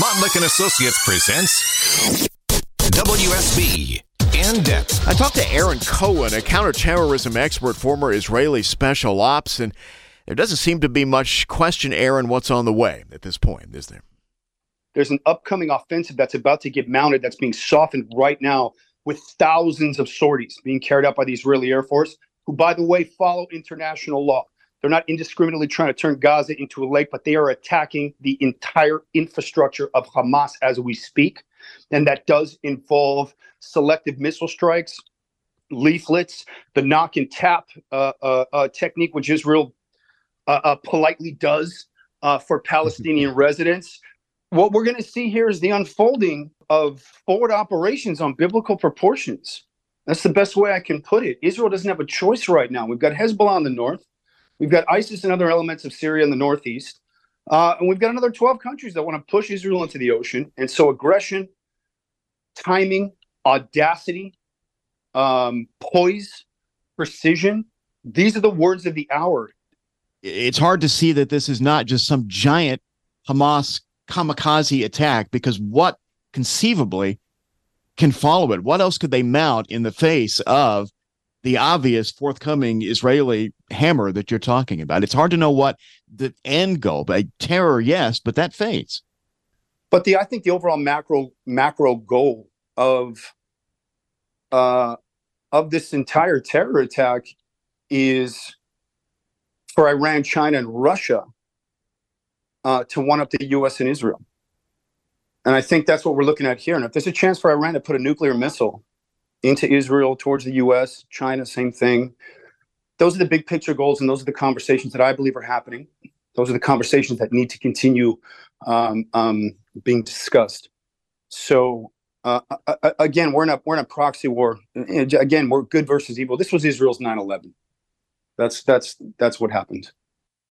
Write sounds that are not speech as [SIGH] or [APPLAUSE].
Montlick and Associates presents WSB in depth. I talked to Aaron Cohen, a counterterrorism expert, former Israeli special ops, and there doesn't seem to be much question, Aaron, what's on the way at this point, is there? There's an upcoming offensive that's about to get mounted that's being softened right now with thousands of sorties being carried out by the Israeli Air Force, who, by the way, follow international law. They're not indiscriminately trying to turn Gaza into a lake, but they are attacking the entire infrastructure of Hamas as we speak. And that does involve selective missile strikes, leaflets, the knock and tap uh, uh, uh, technique, which Israel uh, uh, politely does uh, for Palestinian [LAUGHS] residents. What we're going to see here is the unfolding of forward operations on biblical proportions. That's the best way I can put it. Israel doesn't have a choice right now. We've got Hezbollah in the north. We've got ISIS and other elements of Syria in the northeast. Uh, and we've got another 12 countries that want to push Israel into the ocean. And so aggression, timing, audacity, um, poise, precision, these are the words of the hour. It's hard to see that this is not just some giant Hamas kamikaze attack because what conceivably can follow it? What else could they mount in the face of the obvious forthcoming Israeli hammer that you're talking about. It's hard to know what the end goal, but terror, yes, but that fades. But the I think the overall macro macro goal of uh, of this entire terror attack is for Iran, China, and Russia uh, to one up the U.S. and Israel. And I think that's what we're looking at here. And if there's a chance for Iran to put a nuclear missile into Israel, towards the US, China, same thing. Those are the big picture goals, and those are the conversations that I believe are happening. Those are the conversations that need to continue um, um, being discussed. So, uh, again, we're in a we're in a proxy war. Again, we're good versus evil. This was Israel's 9/11. That's that's that's what happened.